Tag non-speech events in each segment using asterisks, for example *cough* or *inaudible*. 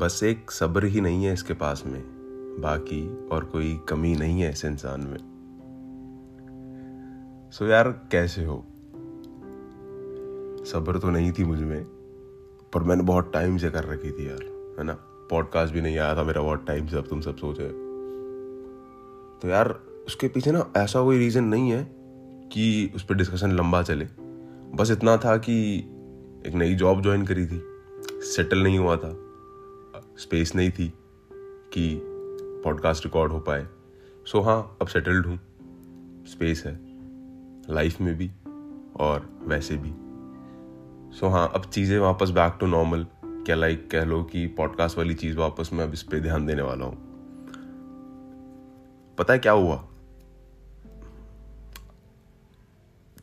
बस एक सब्र ही नहीं है इसके पास में। बाकी और कोई कमी नहीं है इस इंसान में। सो यार, कैसे हो? सब्र तो नहीं थी मुझमें, पर मैंने बहुत टाइम से कर रखी थी यार, है ना? पॉडकास्ट भी नहीं आया था मेरा बहुत टाइम से, अब तुम सब सोच रहे तो यार, उसके पीछे ना ऐसा कोई रीज़न नहीं है कि उस पर डिस्कशन लंबा चले। बस इतना था कि एक नई जॉब ज्वाइन करी थी। सेटल नहीं हुआ था। स्पेस नहीं थी कि पॉडकास्ट रिकॉर्ड हो पाए। सो so, हाँ अब सेटल्ड हूँ। स्पेस है। लाइफ में भी और वैसे भी। सो so, हाँ अब चीज़ें वापस बैक टू नॉर्मल क्या लाइक कह लो कि पॉडकास्ट वाली चीज़ वापस मैं अब इस पर ध्यान देने वाला हूँ। पता है क्या हुआ?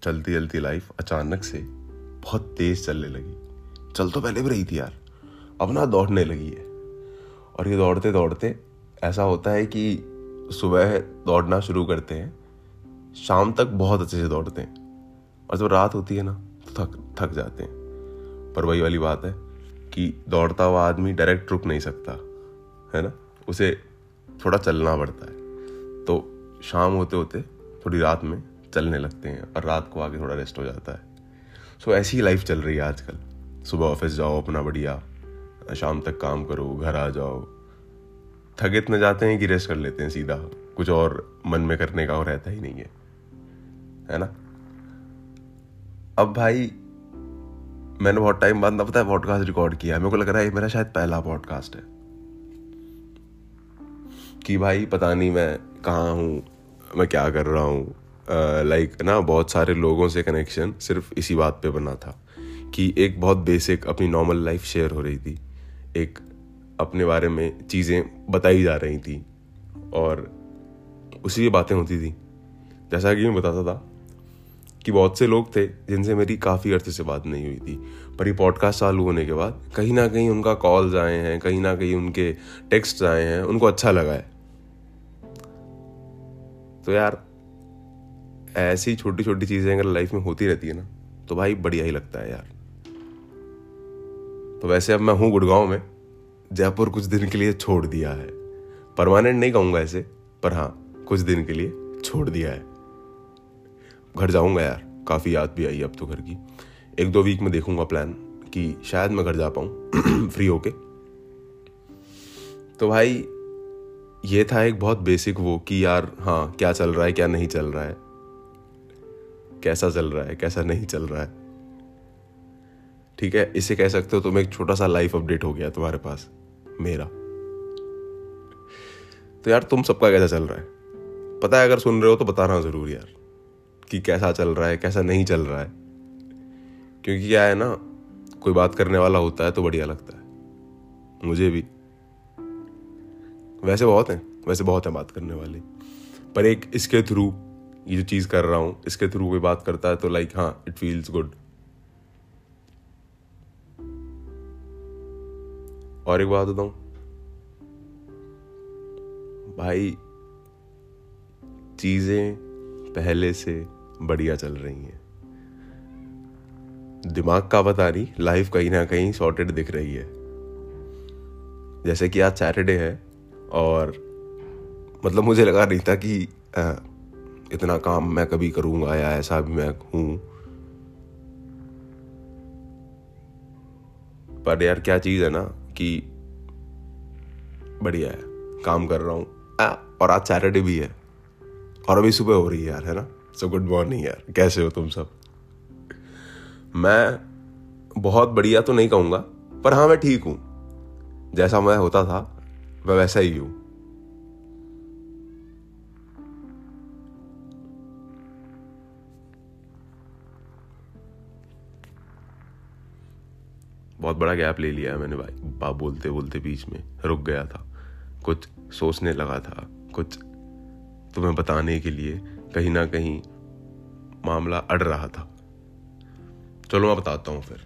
चलती चलती लाइफ अचानक से बहुत तेज चलने लगी। चल तो पहले भी रही थी यार। अब ना दौड़ने लगी है। और ये दौड़ते दौड़ते ऐसा होता है कि सुबह दौड़ना शुरू करते हैं, शाम तक बहुत अच्छे से दौड़ते हैं। और जब रात होती है ना तो थक थक जाते हैं। पर वही वाली बात है कि दौड़ता हुआ आदमी डायरेक्ट रुक नहीं सकता, है ना? उसे थोड़ा चलना पड़ता है। तो शाम होते होते थोड़ी रात में चलने लगते हैं और रात को आगे थोड़ा रेस्ट हो जाता है। सो ऐसी ही लाइफ चल रही है आजकल। सुबह ऑफ़िस जाओ, अपना बढ़िया शाम तक काम करो, घर आ जाओ। थक इतने जाते हैं कि रेस्ट कर लेते हैं सीधा। कुछ और मन में करने का और रहता ही नहीं है। है ना? अब भाई, मैंने बहुत टाइम बाद ना पता है पॉडकास्ट रिकॉर्ड किया मेरे को लग रहा है मेरा शायद पहला पॉडकास्ट है। कि भाई, पता नहीं मैं कहाँ हूँ, मैं क्या कर रहा हूँ। लाइक ना, बहुत सारे लोगों से कनेक्शन सिर्फ़ इसी बात पे बना था। कि एक बहुत बेसिक अपनी नॉर्मल लाइफ शेयर हो रही थी। एक अपने बारे में चीज़ें बताई जा रही थी और उसी की बातें होती थी। जैसा कि मैं बताता था कि बहुत से लोग थे जिनसे मेरी काफ़ी अर्थ से बात नहीं हुई थी, पर ये पॉडकास्ट चालू होने के बाद कहीं ना कहीं उनका कॉल्स आए हैं, कहीं ना कहीं उनके टेक्स्ट आए हैं, उनको अच्छा लगा है। तो यार, ऐसी छोटी छोटी चीज़ें अगर लाइफ में होती रहती है ना तो भाई बढ़िया ही लगता है यार। तो वैसे अब मैं हूँ गुड़गांव में। जयपुर कुछ दिन के लिए छोड़ दिया है। परमानेंट नहीं कहूँगा ऐसे, पर हाँ कुछ दिन के लिए छोड़ दिया है। घर जाऊँगा यार, काफ़ी याद भी आई अब तो घर की। एक दो वीक में देखूँगा प्लान कि शायद मैं घर जा पाऊँ फ्री *clears throat* होके। तो भाई, ये था एक बहुत बेसिक वो कि यार हाँ क्या चल रहा है, क्या नहीं चल रहा है। कैसा चल रहा है, कैसा नहीं चल रहा है। ठीक है? इसे कह सकते हो तुम एक छोटा सा लाइफ अपडेट हो गया तुम्हारे पास। मेरा। तो यार तुम सबका कैसा चल रहा है? पता है अगर सुन रहे हो तो बताना ज़रूर यार, कि कैसा चल रहा है, कैसा नहीं चल रहा है। क्योंकि क्या है ना, कोई बात करने वाला होता है तो बढ़िया लगता है। मुझे भी। वैसे बहुत है, वैसे बहुत है बात करने वाली। पर एक इसके थ्रू ये जो चीज़ कर रहा हूँ, इसके थ्रू कोई बात करता है तो लाइक हाँ इट फील्स गुड और एक बात बताऊँ? भाई चीज़ें पहले से बढ़िया चल रही हैं। दिमाग का बता नहीं लाइफ कहीं ना कहीं सॉर्टेड दिख रही है। जैसे कि आज सैटरडे है और मतलब मुझे लगा नहीं था कि आ, इतना काम मैं कभी करूँगा या ऐसा भी मैं हूँ। पर यार क्या चीज़ है ना कि बढ़िया है, काम कर रहा हूँ। और आज सैटरडे भी है। और अभी सुबह हो रही है यार, है ना? सो गुड मॉर्निंग यार, कैसे हो तुम सब? मैं बहुत बढ़िया तो नहीं कहूँगा, पर हाँ मैं ठीक हूँ। जैसा मैं होता था, मैं वैसा ही हूँ। बहुत बड़ा गैप ले लिया है मैंने भाई। बाप बोलते बोलते बीच में रुक गया था। कुछ सोचने लगा था। कुछ तुम्हें बताने के लिए कहीं ना कहीं मामला अड़ रहा था। चलो मैं बताता हूँ फिर।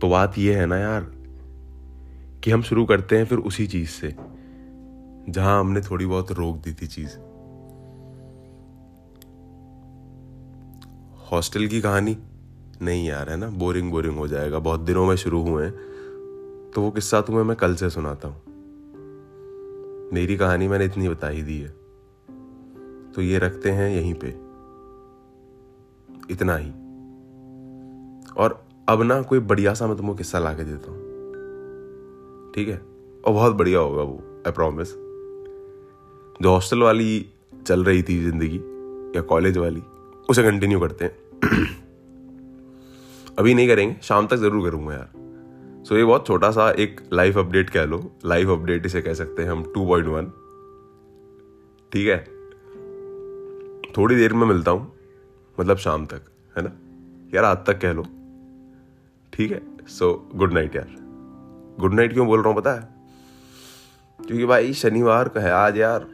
तो बात यह है ना यार कि हम शुरू करते हैं फिर उसी चीज़ से, जहाँ हमने थोड़ी बहुत रोक दी थी चीज़। हॉस्टल की कहानी। नहीं यार है ना? बोरिंग बोरिंग हो जाएगा। बहुत दिनों में शुरू हुए हैं। तो वो किस्सा तुम्हें मैं कल से सुनाता हूँ। मेरी कहानी मैंने इतनी बता ही दी है। तो ये रखते हैं यहीं पे। इतना ही। और अब ना कोई बढ़िया सा मैं तुमको किस्सा ला के देता हूँ। ठीक है? और बहुत बढ़िया होगा वो आई प्रॉमिस जो हॉस्टल वाली चल रही थी ज़िंदगी, या कॉलेज वाली, उसे कंटिन्यू करते हैं। अभी नहीं करेंगे शाम तक ज़रूर करूँगा यार। सो so, ये बहुत छोटा सा एक लाइफ अपडेट कह लो। लाइफ अपडेट इसे कह सकते हैं हम टू पॉइंट वन ठीक है? थोड़ी देर में मिलता हूँ मतलब शाम तक है ना? यार आज तक कह लो। ठीक है? सो गुड नाइट यार। गुड नाइट क्यों बोल रहा हूँ पता है? क्योंकि भाई शनिवार का है आज यार।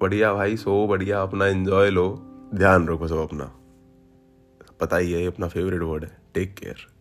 बढ़िया भाई सो बढ़िया अपना एंजॉय लो। ध्यान रखो सब अपना। पता ही है ये अपना फेवरेट वर्ड है। Take care.